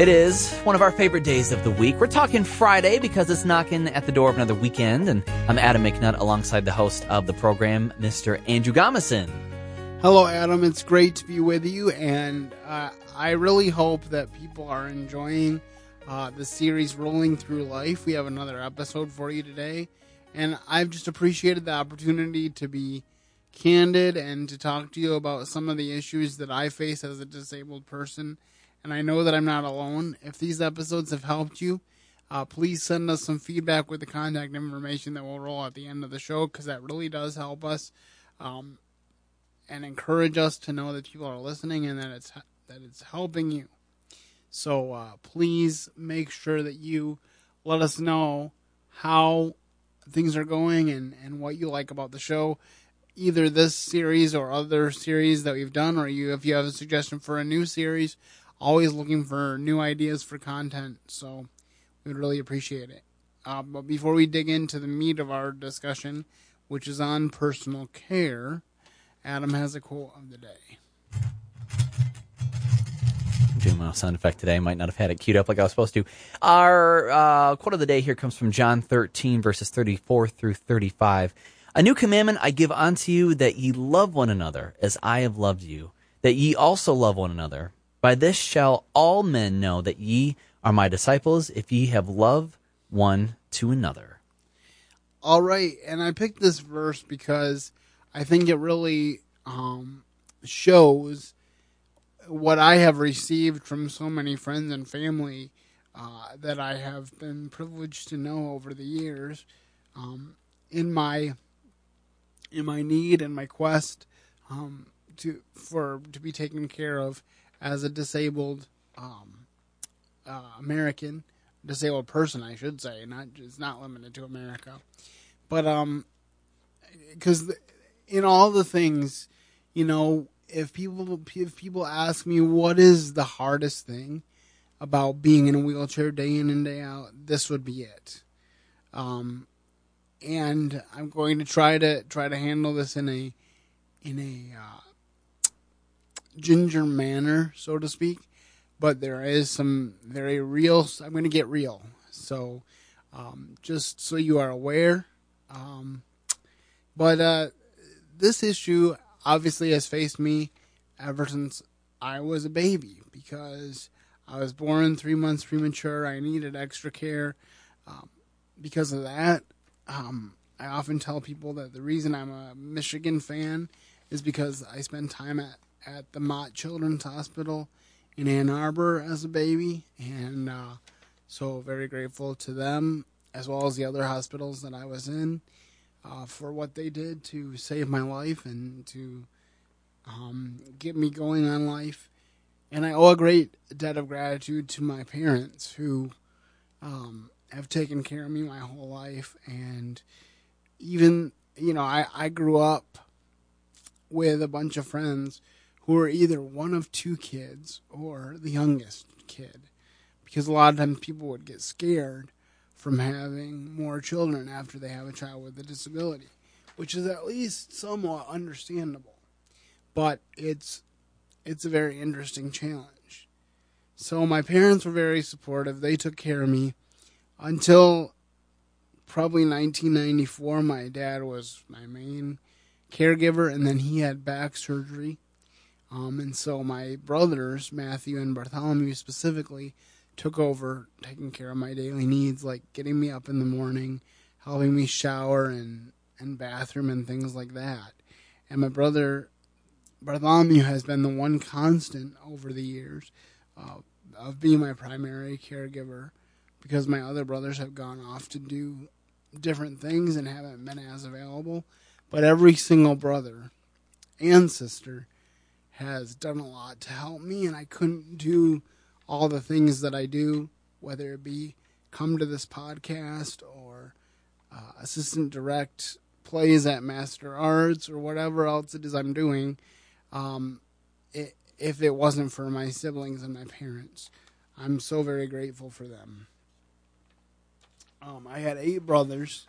It is one of our favorite days of the week. We're talking Friday because it's knocking at the door of another weekend, and I'm Adam McNutt alongside the host of the program, Mr. Andrew Gomison. Hello, Adam. It's great to be with you, and uh, I really hope that people are enjoying uh, the series Rolling Through Life. We have another episode for you today, and I've just appreciated the opportunity to be candid and to talk to you about some of the issues that I face as a disabled person and I know that I'm not alone. If these episodes have helped you, uh, please send us some feedback with the contact information that we'll roll at the end of the show because that really does help us um, and encourage us to know that people are listening and that it's that it's helping you. So uh, please make sure that you let us know how things are going and, and what you like about the show either this series or other series that we've done or you if you have a suggestion for a new series always looking for new ideas for content, so we would really appreciate it. Uh, but before we dig into the meat of our discussion, which is on personal care, Adam has a quote of the day. doing my sound effect today. I might not have had it queued up like I was supposed to. Our uh, quote of the day here comes from John 13, verses 34 through 35. A new commandment I give unto you that ye love one another as I have loved you, that ye also love one another. By this shall all men know that ye are my disciples, if ye have love one to another. All right, and I picked this verse because I think it really um, shows what I have received from so many friends and family uh, that I have been privileged to know over the years um, in my in my need and my quest um, to for to be taken care of as a disabled um, uh, American, disabled person, I should say. Not it's not limited to America, but um, because in all the things, you know, if people if people ask me what is the hardest thing about being in a wheelchair day in and day out, this would be it. Um, and I'm going to try to try to handle this in a in a uh, ginger manner, so to speak. But there is some very real. I'm going to get real. So, um, just so you are aware. Um, but uh, this issue obviously has faced me ever since I was a baby because I was born three months premature. I needed extra care. Um, because of that, um, I often tell people that the reason I'm a Michigan fan is because I spend time at at the Mott Children's Hospital in Ann Arbor as a baby, and uh, so very grateful to them as well as the other hospitals that I was in uh, for what they did to save my life and to um, get me going on life. And I owe a great debt of gratitude to my parents who um, have taken care of me my whole life. And even, you know, I, I grew up with a bunch of friends who are either one of two kids or the youngest kid. Because a lot of times people would get scared from having more children after they have a child with a disability, which is at least somewhat understandable. But it's it's a very interesting challenge. So my parents were very supportive. They took care of me until probably 1994. My dad was my main caregiver, and then he had back surgery um, and so my brothers, Matthew and Bartholomew specifically, took over taking care of my daily needs, like getting me up in the morning, helping me shower and, and bathroom and things like that. And my brother, Bartholomew, has been the one constant over the years uh, of being my primary caregiver because my other brothers have gone off to do different things and haven't been as available. But every single brother and sister has done a lot to help me, and I couldn't do all the things that I do, whether it be come to this podcast or uh, assistant direct plays at Master Arts or whatever else it is I'm doing, um, it, if it wasn't for my siblings and my parents. I'm so very grateful for them. Um, I had eight brothers,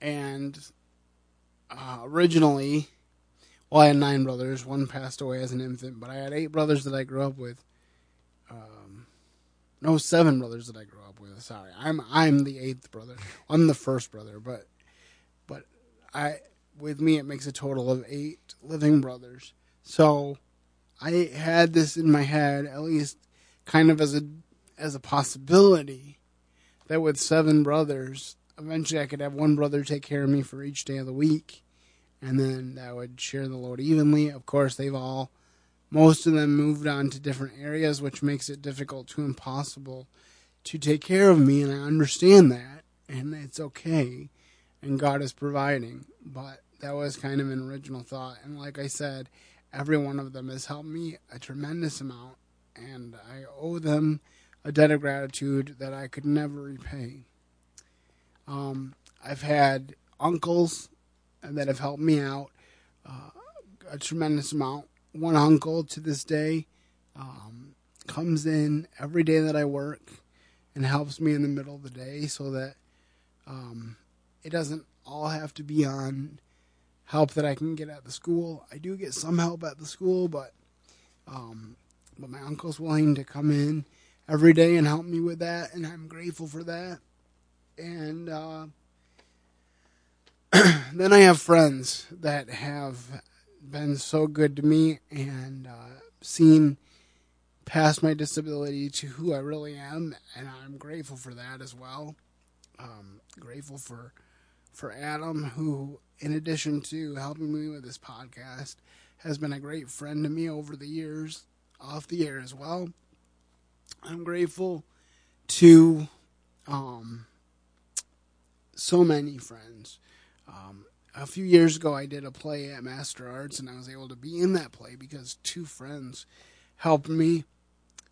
and uh, originally well, I had nine brothers. One passed away as an infant, but I had eight brothers that I grew up with. Um, no seven brothers that I grew up with. Sorry, I'm I'm the eighth brother. I'm the first brother, but but I with me it makes a total of eight living brothers. So I had this in my head, at least kind of as a as a possibility that with seven brothers, eventually I could have one brother take care of me for each day of the week, and then that would share the load evenly. Of course, they've all most of them moved on to different areas, which makes it difficult to impossible to take care of me, and I understand that, and it's okay, and God is providing. But that was kind of an original thought, and like I said, every one of them has helped me a tremendous amount, and I owe them a debt of gratitude that I could never repay. Um, I've had uncles that have helped me out uh, a tremendous amount one uncle to this day um, comes in every day that I work and helps me in the middle of the day so that um, it doesn't all have to be on help that I can get at the school. I do get some help at the school, but um, but my uncle's willing to come in every day and help me with that, and I'm grateful for that. And uh, then I have friends that have been so good to me and uh, seen past my disability to who I really am, and I'm grateful for that as well. Um, grateful for for Adam, who, in addition to helping me with this podcast, has been a great friend to me over the years, off the air as well. I'm grateful to um, so many friends. Um, a few years ago, I did a play at Master Arts, and I was able to be in that play because two friends helped me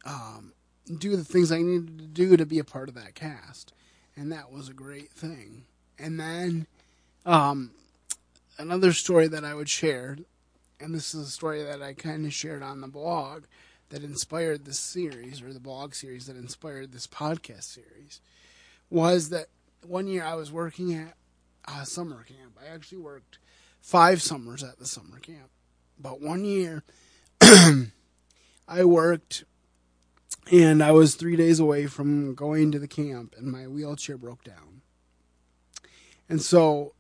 um, do the things I needed to do to be a part of that cast, and that was a great thing. And then um, another story that I would share, and this is a story that I kind of shared on the blog that inspired this series, or the blog series that inspired this podcast series, was that one year I was working at uh, summer camp. I actually worked five summers at the summer camp. But one year, I worked and I was three days away from going to the camp, and my wheelchair broke down. And so,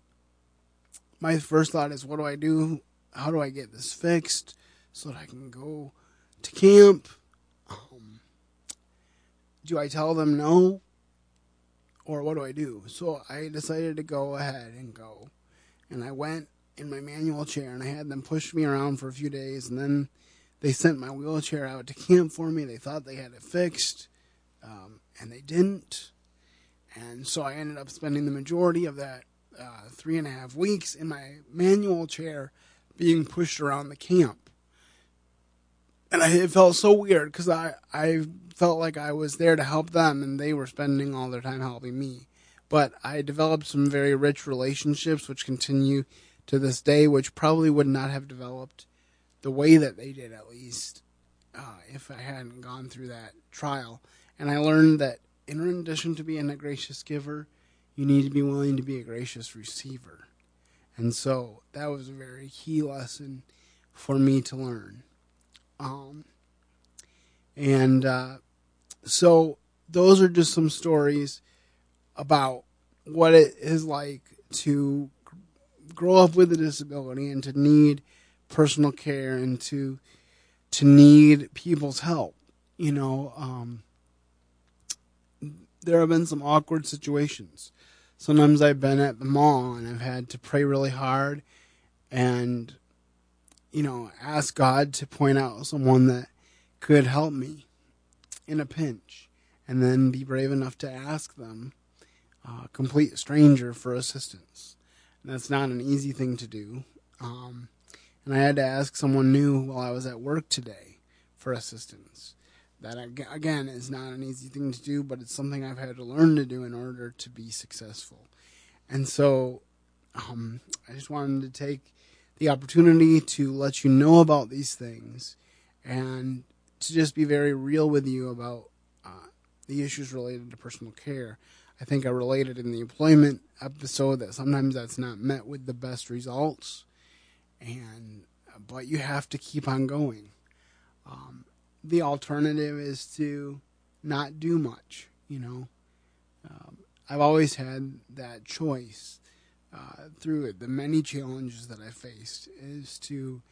my first thought is, what do I do? How do I get this fixed so that I can go to camp? Um, do I tell them no? Or what do I do? So I decided to go ahead and go. And I went in my manual chair and I had them push me around for a few days and then they sent my wheelchair out to camp for me. They thought they had it fixed, um, and they didn't. And so I ended up spending the majority of that uh, three and a half weeks in my manual chair being pushed around the camp. And I, it felt so weird because I, I felt like I was there to help them and they were spending all their time helping me. But I developed some very rich relationships which continue to this day, which probably would not have developed the way that they did, at least, uh, if I hadn't gone through that trial. And I learned that in addition to being a gracious giver, you need to be willing to be a gracious receiver. And so that was a very key lesson for me to learn. Um, and uh, so those are just some stories about what it is like to grow up with a disability and to need personal care and to to need people's help. You know, um, there have been some awkward situations. Sometimes I've been at the mall and I've had to pray really hard and you know ask God to point out someone that could help me in a pinch and then be brave enough to ask them, a uh, complete stranger, for assistance. And that's not an easy thing to do. Um, and I had to ask someone new while I was at work today for assistance. That, again, is not an easy thing to do, but it's something I've had to learn to do in order to be successful. And so um, I just wanted to take the opportunity to let you know about these things and to just be very real with you about uh, the issues related to personal care. I think I related in the employment episode that sometimes that's not met with the best results, and but you have to keep on going. Um, the alternative is to not do much. You know, um, I've always had that choice uh, through it. The many challenges that I faced is to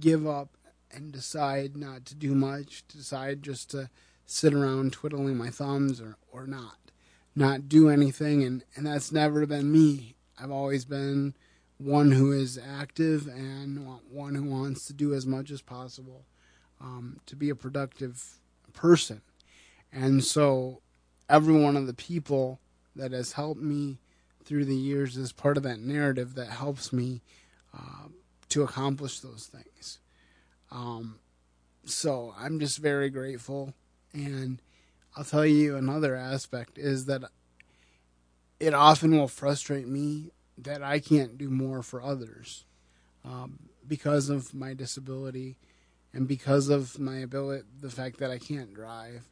give up and decide not to do much, decide just to sit around twiddling my thumbs or, or not, not do anything. And, and that's never been me. I've always been one who is active and one who wants to do as much as possible um, to be a productive person. And so every one of the people that has helped me through the years is part of that narrative that helps me uh, to accomplish those things. Um, so I'm just very grateful. And I'll tell you another aspect is that it often will frustrate me that I can't do more for others um, because of my disability and because of my ability, the fact that I can't drive.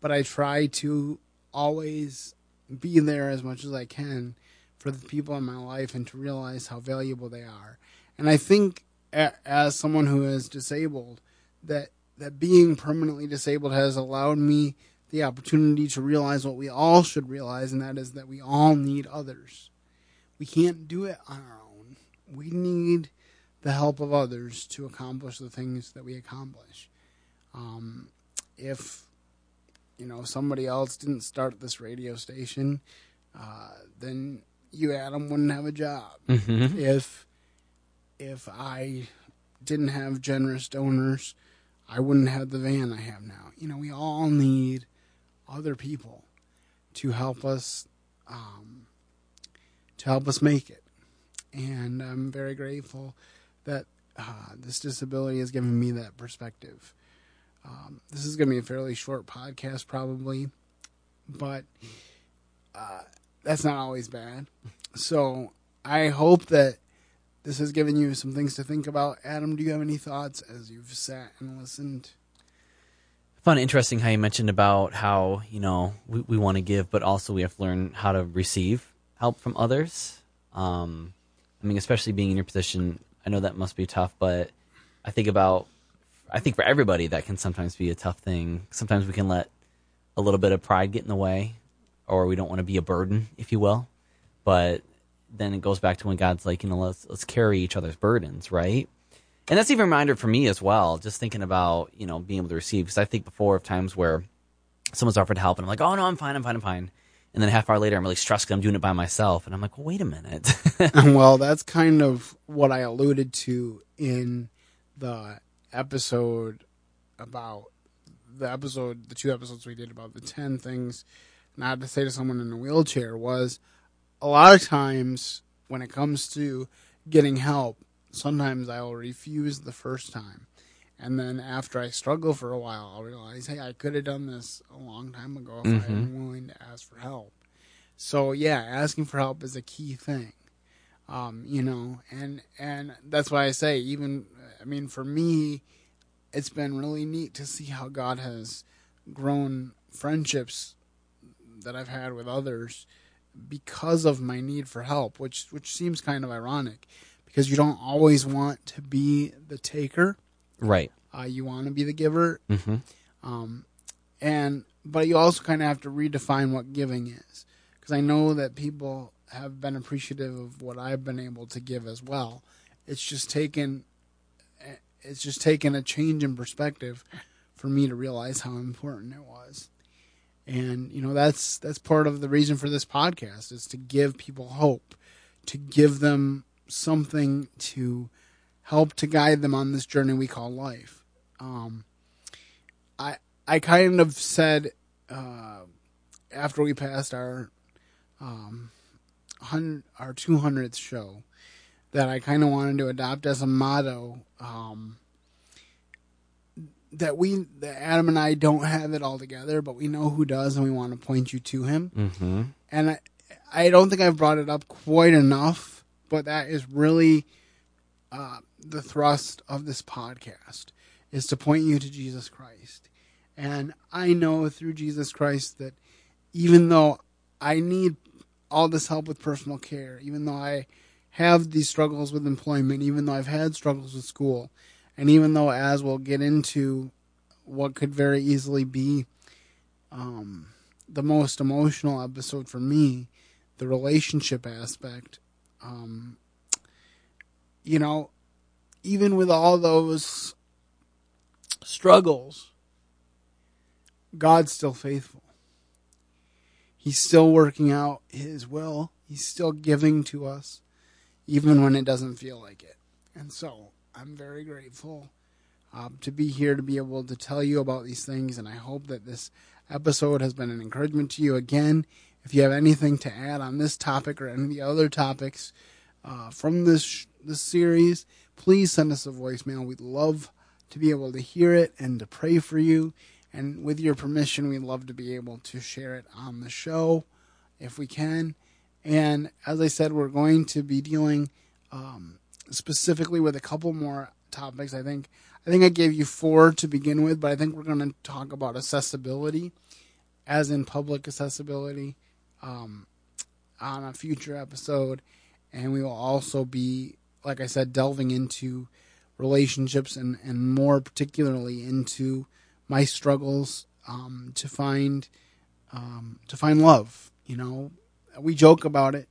But I try to always be there as much as I can for the people in my life and to realize how valuable they are. And I think as someone who is disabled, that that being permanently disabled has allowed me the opportunity to realize what we all should realize, and that is that we all need others. We can't do it on our own. We need the help of others to accomplish the things that we accomplish. Um, if you know somebody else didn't start this radio station, uh, then you Adam wouldn't have a job. Mm-hmm. If if I didn't have generous donors, I wouldn't have the van I have now. You know, we all need other people to help us um, to help us make it. And I'm very grateful that uh, this disability has given me that perspective. Um, this is going to be a fairly short podcast, probably, but uh, that's not always bad. So I hope that this has given you some things to think about. Adam, do you have any thoughts as you've sat and listened? I Fun, interesting how you mentioned about how you know we, we want to give, but also we have to learn how to receive help from others. Um, I mean, especially being in your position, I know that must be tough, but I think about, I think for everybody that can sometimes be a tough thing. Sometimes we can let a little bit of pride get in the way, or we don't want to be a burden, if you will. But then it goes back to when God's like, you know, let's let's carry each other's burdens, right? And that's even a reminder for me as well, just thinking about, you know, being able to receive. Because I think before of times where someone's offered help and I'm like, oh, no, I'm fine, I'm fine, I'm fine. And then a half hour later, I'm really stressed because I'm doing it by myself. And I'm like, well, wait a minute. well, that's kind of what I alluded to in the episode about the episode, the two episodes we did about the 10 things not to say to someone in a wheelchair was a lot of times when it comes to getting help, sometimes I will refuse the first time. And then after I struggle for a while, I'll realize, hey, I could have done this a long time ago if mm-hmm. I am willing to ask for help. So yeah, asking for help is a key thing. Um, you know, and and that's why I say even I mean for me, it's been really neat to see how God has grown friendships that I've had with others because of my need for help, which which seems kind of ironic because you don't always want to be the taker, right? Uh, you want to be the giver, mm-hmm. um, and but you also kind of have to redefine what giving is because I know that people have been appreciative of what I've been able to give as well. It's just taken it's just taken a change in perspective for me to realize how important it was and you know that's that's part of the reason for this podcast is to give people hope to give them something to help to guide them on this journey we call life. Um, i i kind of said uh, after we passed our um, our 200th show that i kind of wanted to adopt as a motto um, that we that Adam and I don't have it all together, but we know who does, and we want to point you to him. Mm-hmm. And I, I don't think I've brought it up quite enough, but that is really uh, the thrust of this podcast is to point you to Jesus Christ. And I know through Jesus Christ that even though I need all this help with personal care, even though I have these struggles with employment, even though I've had struggles with school, and even though, as we'll get into what could very easily be um, the most emotional episode for me, the relationship aspect. Um, you know, even with all those struggles, God's still faithful. He's still working out His will. He's still giving to us, even when it doesn't feel like it. And so I'm very grateful um, to be here to be able to tell you about these things. And I hope that this episode has been an encouragement to you. Again, if you have anything to add on this topic or any of the other topics uh, from this this series, please send us a voicemail. We'd love to be able to hear it and to pray for you. And with your permission, we'd love to be able to share it on the show if we can. And as I said, we're going to be dealing um, specifically with a couple more topics. I think I think I gave you four to begin with, but I think we're going to talk about accessibility, as in public accessibility, um, on a future episode, and we will also be, like I said, delving into relationships and and more particularly into my struggles um, to find um, to find love. You know, we joke about it,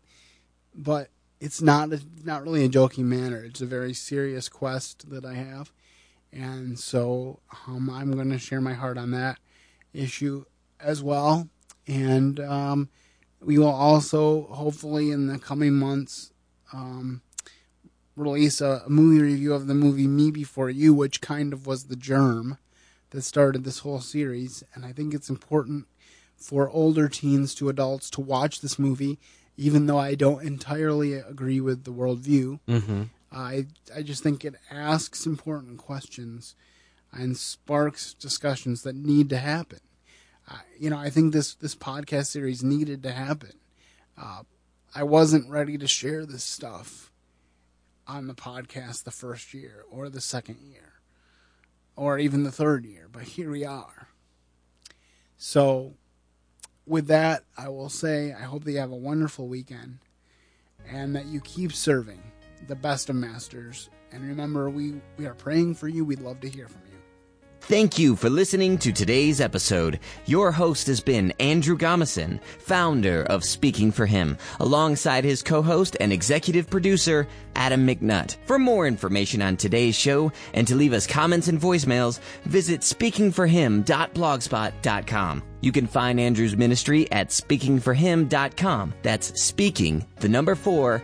but it's not a, not really a joking manner. It's a very serious quest that I have, and so um, I'm going to share my heart on that issue as well. And um, we will also, hopefully, in the coming months, um, release a, a movie review of the movie Me Before You, which kind of was the germ that started this whole series. And I think it's important for older teens to adults to watch this movie, even though I don't entirely agree with the worldview. Mm-hmm. I I just think it asks important questions and sparks discussions that need to happen. Uh, you know, I think this this podcast series needed to happen. Uh, I wasn't ready to share this stuff on the podcast the first year or the second year or even the third year, but here we are. So, with that, I will say I hope that you have a wonderful weekend and that you keep serving the best of masters. And remember, we, we are praying for you. We'd love to hear from you. Thank you for listening to today's episode. Your host has been Andrew Gomison, founder of Speaking for Him, alongside his co-host and executive producer, Adam McNutt. For more information on today's show and to leave us comments and voicemails, visit speakingforhim.blogspot.com. You can find Andrew's ministry at speakingforhim.com. That's speaking, the number four,